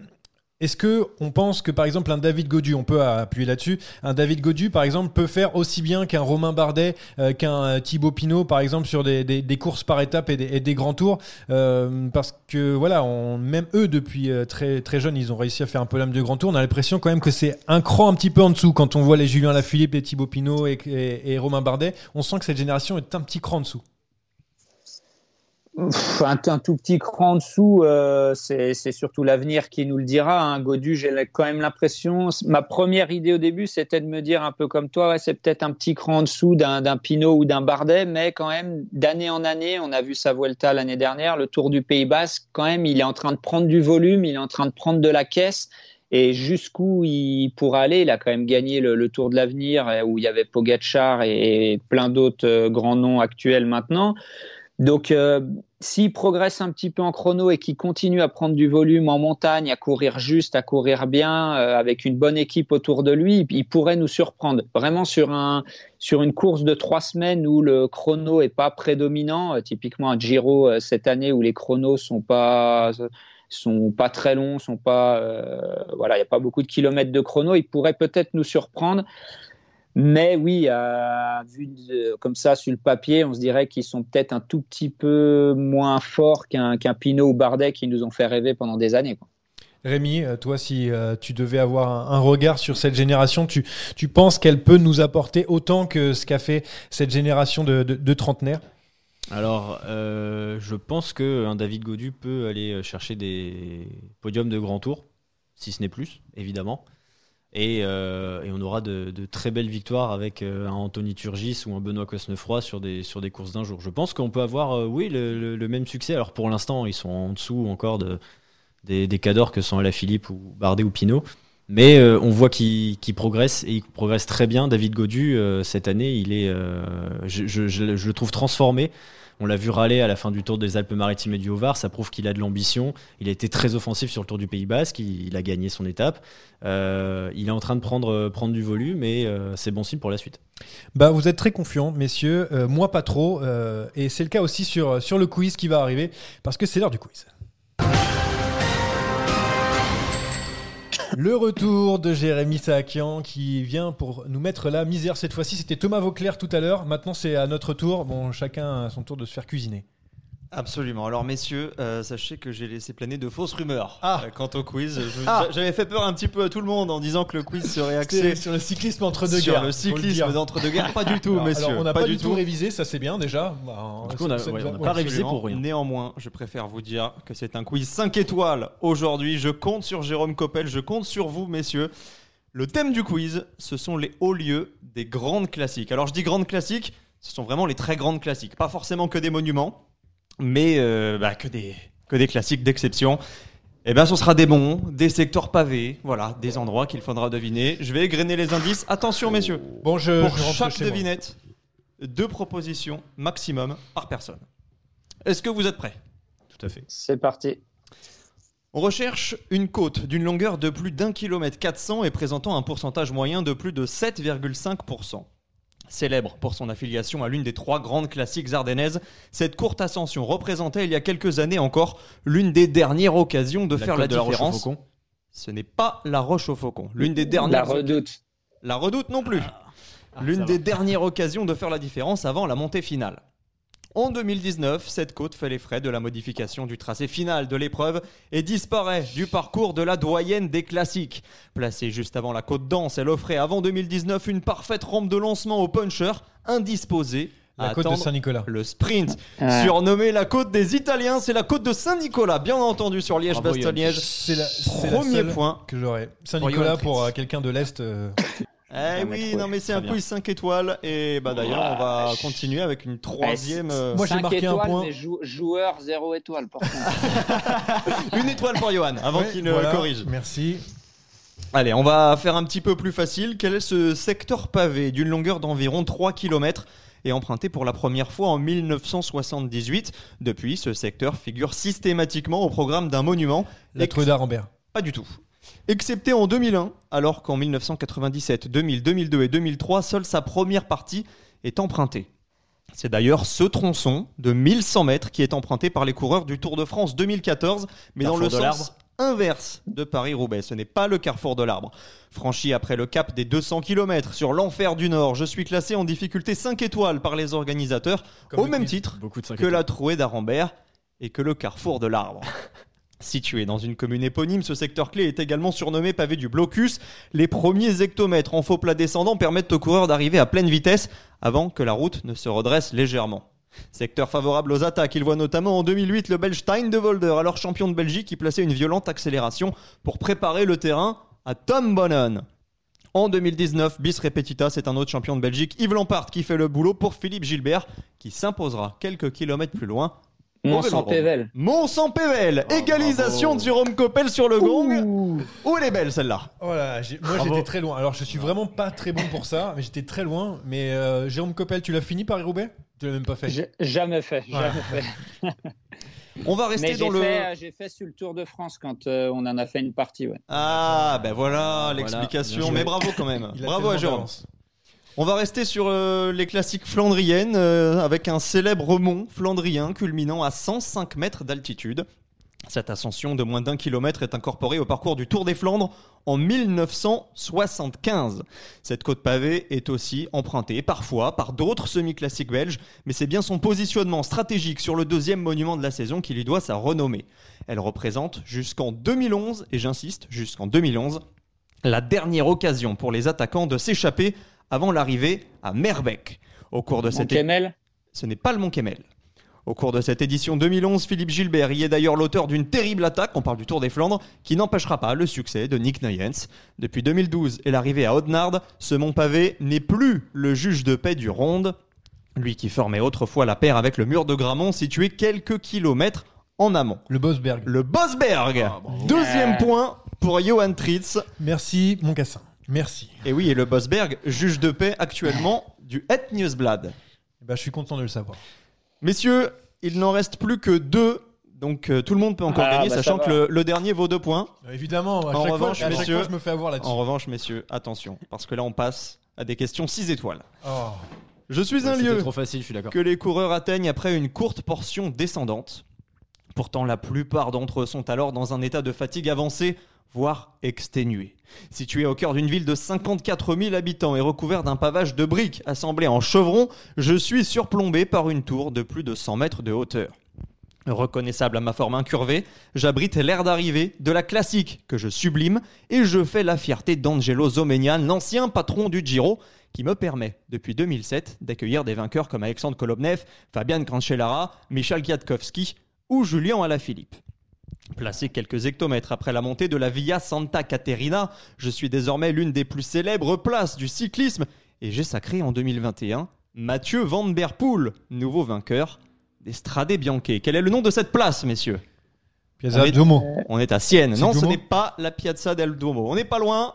est-ce que on pense que par exemple un David Godu, on peut appuyer là-dessus, un David Godu par exemple peut faire aussi bien qu'un Romain Bardet, euh, qu'un euh, Thibaut Pinot par exemple sur des, courses par étapes et des, grands tours, euh, parce que voilà, même eux depuis très très jeunes, ils ont réussi à faire un peu l'âme de grand tour. On a l'impression quand même que c'est un cran un petit peu en dessous quand on voit les Julien Lafilippe, les Thibaut Pinot et, et Romain Bardet. On sent que cette génération est un petit cran en dessous un, un, tout petit cran en dessous, euh, c'est surtout l'avenir qui nous le dira. Hein. Godu, j'ai quand même l'impression. Ma première idée au début, c'était de me dire un peu comme toi, c'est peut-être un petit cran en dessous d'un Pinot ou d'un Bardet, mais quand même, d'année en année, on a vu sa Vuelta l'année dernière, le Tour du Pays Basque, quand même, il est en train de prendre du volume, il est en train de prendre de la caisse. Et jusqu'où il pourra aller, il a quand même gagné le, Tour de l'avenir où il y avait Pogacar et, et plein d'autres euh, grands noms actuels maintenant. Donc, euh, s'il progresse un petit peu en chrono et qu'il continue à prendre du volume en montagne, à courir juste, à courir bien, euh, avec une bonne équipe autour de lui, il pourrait nous surprendre. Vraiment sur un sur une course de trois semaines où le chrono est pas prédominant, euh, typiquement un Giro cette année où les chronos sont pas sont pas très longs, sont pas voilà, il y a pas beaucoup de kilomètres de chrono, il pourrait peut-être nous surprendre. Mais oui, vu comme ça sur le papier, on se dirait qu'ils sont peut-être un tout petit peu moins forts qu'un Pinot ou Bardet qui nous ont fait rêver pendant des années. Rémi, euh, toi, si euh, tu devais avoir un, regard sur cette génération, tu, penses qu'elle peut nous apporter autant que ce qu'a fait cette génération de, trentenaires? Alors, euh, je pense qu'un David Godu peut aller chercher des podiums de grand tour, si ce n'est plus, évidemment. Euh, et, on aura de, très belles victoires avec euh, un Anthony Turgis ou un Benoît Cosnefroy sur des, courses d'un jour. Je pense qu'on peut avoir, euh, oui, le, même succès. Alors pour l'instant, ils sont en dessous encore de, des, des cadors que sont Philippe ou Bardet ou Pinot. Mais on voit qu'il progresse et il progresse très bien. David Godu, cette année, il est, je, le trouve transformé. On l'a vu râler à la fin du Tour des Alpes-Maritimes et du Haut-Var. Ça prouve qu'il a de l'ambition. Il a été très offensif sur le Tour du Pays Basque. Il, a gagné son étape. Euh, il est en train de prendre, prendre du volume et euh, c'est bon signe pour la suite. Bah, vous êtes très confiants, messieurs. Euh, moi, pas trop. et c'est le cas aussi sur le quiz qui va arriver parce que c'est l'heure du quiz. Le retour de Jérémy Saakian qui vient pour nous mettre la misère. Cette fois-ci, c'était Thomas Vauclair tout à l'heure. Maintenant, c'est à notre tour. Bon, chacun a son tour de se faire cuisiner. Absolument. Alors messieurs, euh, sachez que j'ai laissé planer de fausses rumeurs ah. Euh, quant au quiz. Ah. J'avais fait peur un petit peu à tout le monde en disant que le quiz serait axé sur le cyclisme entre deux guerres. Sur le cyclisme d'entre deux guerres, pas du tout, messieurs. Alors, on n'a pas, du tout révisé, ça c'est bien déjà. Bah, du coup, on n'a pas révisé pour rien. Néanmoins, je préfère vous dire que c'est un quiz 5 étoiles aujourd'hui. Je compte sur Jérôme Coppel, je compte sur vous, messieurs. Le thème du quiz, ce sont les hauts lieux des grandes classiques. Alors je dis grandes classiques, ce sont vraiment les très grandes classiques, pas forcément que des monuments mais euh, bah, que, des, que des classiques d'exception. Eh bien, ce sera des bons, des secteurs pavés, voilà, des endroits qu'il faudra deviner. Je vais égrener les indices. Attention, messieurs. Bon, je, Pour chaque devinette, deux propositions maximum par personne. Est-ce que vous êtes prêts? Tout à fait. C'est parti. On recherche une côte d'une longueur de plus d'un kilomètre 400 et présentant un pourcentage moyen de plus de 7,5%. Célèbre pour son affiliation à l'une des trois grandes classiques ardennaises, cette courte ascension représentait il y a quelques années encore l'une des dernières occasions de La faire la de différence. Ce n'est pas la Roche au Faucon. L'une des dernières. La redoute. La redoute non plus. L'une ça des va. dernières occasions de faire la différence avant la montée finale. En 2019, cette côte fait les frais de la modification du tracé final de l'épreuve et disparaît du parcours de la doyenne des classiques. Placée juste avant la côte dense, elle offrait avant 2019 une parfaite rampe de lancement au puncher, indisposé à La côte de attendre Saint-Nicolas. le sprint. Ouais. Surnommée la côte des Italiens, c'est la côte de Saint-Nicolas, bien entendu sur Liège-Bastogne-Liège. C'est la, Premier seule point. que j'aurais. Pour Saint-Nicolas pour euh, quelqu'un de l'Est. euh, Eh oui, non mais c'est un quiz 5 étoiles et bah d'ailleurs on va continuer avec une troisième, euh, Moi, j'ai marqué un étoiles, point. mais jou- joueur 0 étoile. Une étoile pour Johan avant ouais, qu'il ne voilà. corrige. Merci. Allez, on va faire un petit peu plus facile. Quel est ce secteur pavé d'une longueur d'environ 3 km et emprunté pour la première fois en 1978 Depuis, ce secteur figure systématiquement au programme d'un monument. La True d'Arambert. Pas du tout. Excepté en 2001, alors qu'en 1997, 2000, 2002 et 2003, seule sa première partie est empruntée. C'est d'ailleurs ce tronçon de 1100 mètres qui est emprunté par les coureurs du Tour de France 2014, mais dans le sens inverse de Paris-Roubaix. Ce n'est pas le carrefour de l'arbre. Franchi après le cap des 200 km sur l'enfer du Nord, je suis classé en difficulté 5 étoiles par les organisateurs, Comme au même titre Beaucoup de 5 que la trouée d'Arambert et que le carrefour de l'arbre. Situé dans une commune éponyme, ce secteur clé est également surnommé pavé du blocus. Les premiers hectomètres en faux plat descendant permettent aux coureurs d'arriver à pleine vitesse avant que la route ne se redresse légèrement. Secteur favorable aux attaques, il voit notamment en 2008 le Belge Stein de Volder, alors champion de Belgique, qui plaçait une violente accélération pour préparer le terrain à Tom Bonnen. En 2019, bis repetita, c'est un autre champion de Belgique, Yves Lampard, qui fait le boulot pour Philippe Gilbert, qui s'imposera quelques kilomètres plus loin. Au Mont sans Vélodrome. Pével. Mont sans Pével, Oh, égalisation bravo. de Jérôme Coppel sur le gong. Oh, elle est belle celle-là. Voilà, j'ai- moi j'étais très loin. Alors je suis vraiment pas très bon pour ça, mais j'étais très loin. Mais euh, Jérôme Coppel, tu l'as fini Paris-Roubaix Tu l'as même pas fait. Jamais fait. Voilà. Jamais fait. On va rester Mais dans le. euh, j'ai fait sur le Tour de France quand euh, on en a fait une partie. Ouais. Ah, ben voilà l'explication. Mais bravo quand même. Bravo à Jérôme. On va rester sur euh, les classiques flandriennes euh, avec un célèbre mont flandrien culminant à 105 mètres d'altitude. Cette ascension de moins d'un kilomètre est incorporée au parcours du Tour des Flandres en 1975. Cette côte pavée est aussi empruntée parfois par d'autres semi-classiques belges, mais c'est bien son positionnement stratégique sur le deuxième monument de la saison qui lui doit sa renommée. Elle représente jusqu'en 2011, et j'insiste, jusqu'en 2011, la dernière occasion pour les attaquants de s'échapper avant l'arrivée à Merbeck. Au cours de cette Kemel. ce n'est pas le Mont Kemmel. Au cours de cette édition 2011, Philippe Gilbert y est d'ailleurs l'auteur d'une terrible attaque, on parle du Tour des Flandres, qui n'empêchera pas le succès de Nick Nuyens. Depuis 2012 et l'arrivée à Audenarde, ce mont pavé n'est plus le juge de paix du Ronde, lui qui formait autrefois la paire avec le mur de Gramont situé quelques kilomètres en amont. Le Bosberg. Le Bosberg, Ah, deuxième point pour Johan Tritz. Merci, mon cassin. Merci. Et oui, et le Bosberg, juge de paix actuellement du Het Nieuwsblad. Eh ben, je suis content de le savoir. Messieurs, il n'en reste plus que deux. Donc euh, tout le monde peut encore Ah, gagner, bah, sachant que le, le dernier vaut deux points. Euh, Évidemment, à En chaque, revanche, fois, à chaque messieurs- fois, je me fais avoir là-dessus. En revanche, messieurs, attention, parce que là on passe à des questions 6 étoiles. Oh. Je suis un lieu trop facile, je suis d'accord. que les coureurs atteignent après une courte portion descendante. Pourtant, la plupart d'entre eux sont alors dans un état de fatigue avancée, voire exténué. Situé au cœur d'une ville de 54 000 habitants et recouvert d'un pavage de briques assemblées en chevron, je suis surplombé par une tour de plus de 100 mètres de hauteur. Reconnaissable à ma forme incurvée, j'abrite l'air d'arrivée de la classique que je sublime et je fais la fierté d'Angelo Zomenian, l'ancien patron du Giro, qui me permet depuis 2007 d'accueillir des vainqueurs comme Alexandre Kolobnev, Fabian Cancellara, Michal Kwiatkowski ou Julien Alaphilippe. Placé quelques hectomètres après la montée de la Via Santa Caterina, je suis désormais l'une des plus célèbres places du cyclisme et j'ai sacré en 2021 Mathieu Van Der Poel, nouveau vainqueur des Strade Bianche. Quel est le nom de cette place, messieurs? Piazza On est- Duomo. On est à Sienne. Non, ce n'est pas la Piazza del Duomo. On n'est pas loin.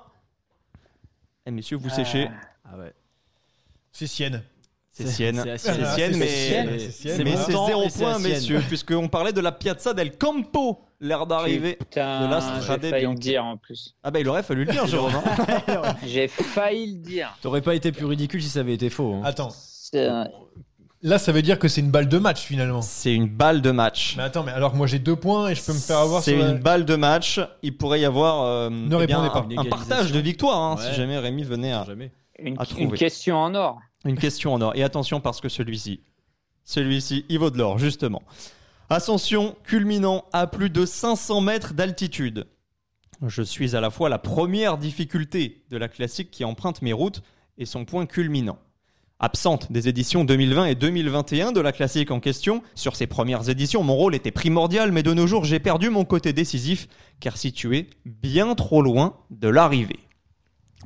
Eh, messieurs, vous séchez. Ah ouais. C'est Sienne. C'est Sienne. C'est Sienne. Mais c'est zéro point, messieurs, puisqu'on parlait de la Piazza del Campo, l'air d'arrivée Putain, de la j'ai failli le dire en plus. Ah bah il aurait fallu le dire, Jérôme. hein. J'ai failli le dire. T'aurais pas été plus ridicule si ça avait été faux. hein. Attends, là ça veut dire que c'est une balle de match finalement. C'est une balle de match. Mais attends, mais alors que moi j'ai deux points et je peux me faire avoir C'est une balle de match. Il pourrait y avoir euh, Ne eh bien, pas. un, partage de victoire hein, si jamais Rémi venait à Jamais. une, À une question en or. Une question en or. Et attention parce que celui-ci, celui-ci, il vaut de l'or justement. Ascension culminant à plus de 500 mètres d'altitude. Je suis à la fois la première difficulté de la classique qui emprunte mes routes et son point culminant. Absente des éditions 2020 et 2021 de la classique en question, sur ces premières éditions, mon rôle était primordial, mais de nos jours, j'ai perdu mon côté décisif, car situé bien trop loin de l'arrivée.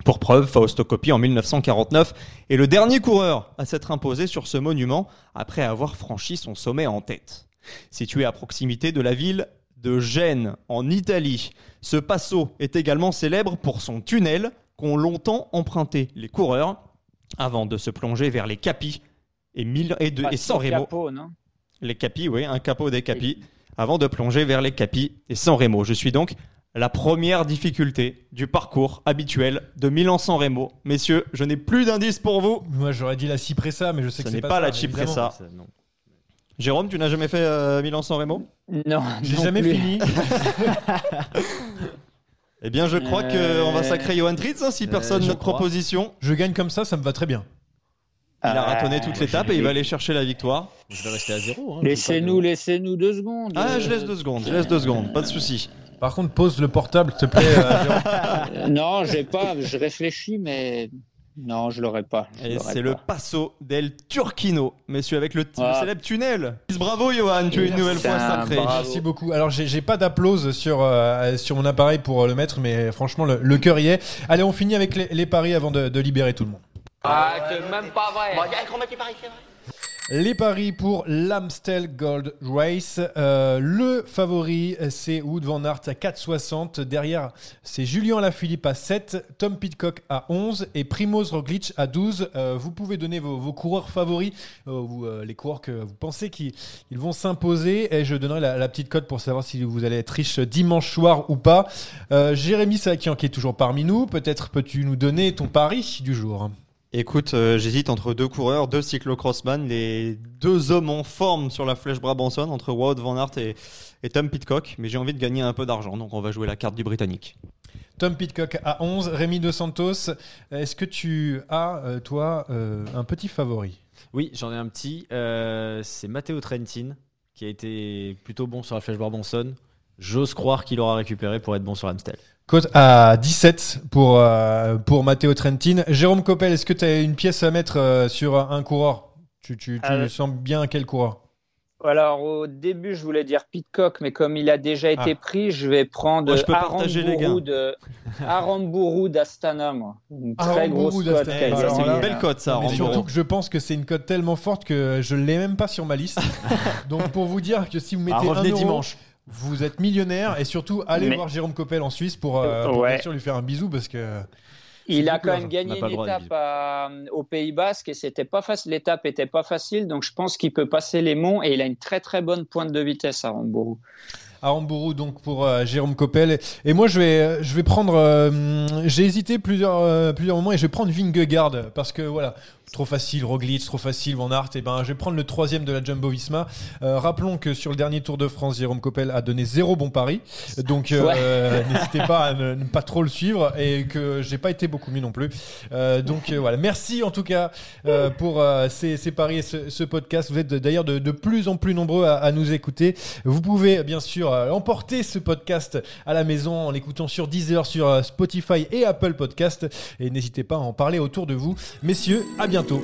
Pour preuve, Fausto Coppi en 1949 est le dernier coureur à s'être imposé sur ce monument après avoir franchi son sommet en tête. Situé à proximité de la ville de Gênes, en Italie, ce passo est également célèbre pour son tunnel qu'ont longtemps emprunté les coureurs avant de se plonger vers les capis et, mille, et, de, et Pas San Remo. capot, non? Les capis, oui, un capot des capis, avant de plonger vers les capis et San Remo. Je suis donc la première difficulté du parcours habituel de Milan-San Remo. Messieurs, je n'ai plus d'indices pour vous. Moi j'aurais dit la Cipressa, mais je sais Ce que c'est n'est pas, pas ça, la. Cipressa. Non. Jérôme, tu n'as jamais fait euh, Milan-San Remo? Non, J'ai jamais plus. fini. Eh bien, je crois Euh, qu'on va sacrer Johan Tritz hein, si euh, personne je ne proposition. Je gagne comme ça, ça me va très bien. Il a Ah, ratonné toute l'étape et il va aller chercher la victoire. Je vais rester à zéro. hein. Laissez-nous, laissez-nous deux secondes. Ah, je laisse deux secondes, je laisse deux secondes, pas de souci. Par contre, pose le portable, s'il te plaît. euh. Euh, non, j'ai pas. Je réfléchis, mais non, je l'aurais pas. je Et c'est le pas. Passo del Turquino, messieurs, avec le, le Ah. célèbre tunnel. Bravo, Johan, tu es une nouvelle fois sacré. Merci beaucoup. Alors, j'ai j'ai pas d'applause sur, euh, sur mon appareil pour le mettre, mais franchement, le, le cœur y est. Allez, on finit avec les, les paris avant de, de libérer tout le monde. Ah, c'est même pas vrai. Les paris pour l'Amstel Gold Race. Euh, le favori, c'est Wood Van Aert à 4,60. Derrière, c'est Julien Lafilippe à 7, Tom Pitcock à 11 et Primoz Roglic à 12. Euh, vous pouvez donner vos, coureurs favoris, euh, les coureurs que vous pensez qu'ils ils vont s'imposer. Et je donnerai la, petite cote pour savoir si vous allez être riche dimanche soir ou pas. Jérémy Sakian qui est toujours parmi nous. Peut-être peux-tu nous donner ton pari du jour? Écoute, euh, j'hésite entre deux coureurs, deux cyclocrossman, les deux hommes en forme sur la flèche Brabanson, entre Wout Van Aert et, et Tom Pitcock, mais j'ai envie de gagner un peu d'argent, donc on va jouer la carte du Britannique. Tom Pitcock à 11, Rémi De Santos. Est-ce que tu as, euh, toi, euh, un petit favori? Oui, j'en ai un petit. euh, c'est Matteo Trentin qui a été plutôt bon sur la flèche Barbanson. J'ose croire qu'il aura récupéré pour être bon sur Amstel. Cote à 17 pour, euh, pour Matteo Trentin. Jérôme Coppel, est-ce que tu as une pièce à mettre euh, sur un coureur? Tu, tu, tu Euh, sens bien quel coureur? Alors, au début, je voulais dire Pitcock, mais comme il a déjà été Ah. pris, je vais prendre Aramburu d'Astana, moi. Une très grosse d'Astana. cote. Alors c'est une belle cote ça, Mais surtout que je pense que c'est une cote tellement forte que je l'ai même pas sur ma liste. Donc pour vous dire que si vous Ah, mettez un euro, dimanche. Vous êtes millionnaire et surtout allez Mais- voir Jérôme Coppel en Suisse pour, euh, pour Ouais. bien sûr lui faire un bisou parce que Il a quand même gagné une étape à- au Pays Basque et c'était pas facile. L'étape était pas facile, donc je pense qu'il peut passer les monts et il a une très très bonne pointe de vitesse à Aramburu. Aramburu donc pour euh, Jérôme Coppel et moi je vais je vais prendre euh, j'ai hésité plusieurs euh, plusieurs moments et je vais prendre Vingegaard parce que voilà trop facile Roglic trop facile Van Aert. Et ben je vais prendre le troisième de la Jumbo Visma. Euh, rappelons que sur le dernier Tour de France Jérôme Coppel a donné zéro bon pari. Donc euh, n'hésitez pas à ne, ne pas trop le suivre et que j'ai pas été beaucoup mieux non plus. Euh, donc voilà. Merci en tout cas pour ces, ces paris et ce, ce podcast. Vous êtes d'ailleurs de, de plus en plus nombreux à, à nous écouter. Vous pouvez bien sûr emporter ce podcast à la maison en l'écoutant sur Deezer, sur Spotify et Apple Podcast. Et n'hésitez pas à en parler autour de vous. Messieurs, à bientôt.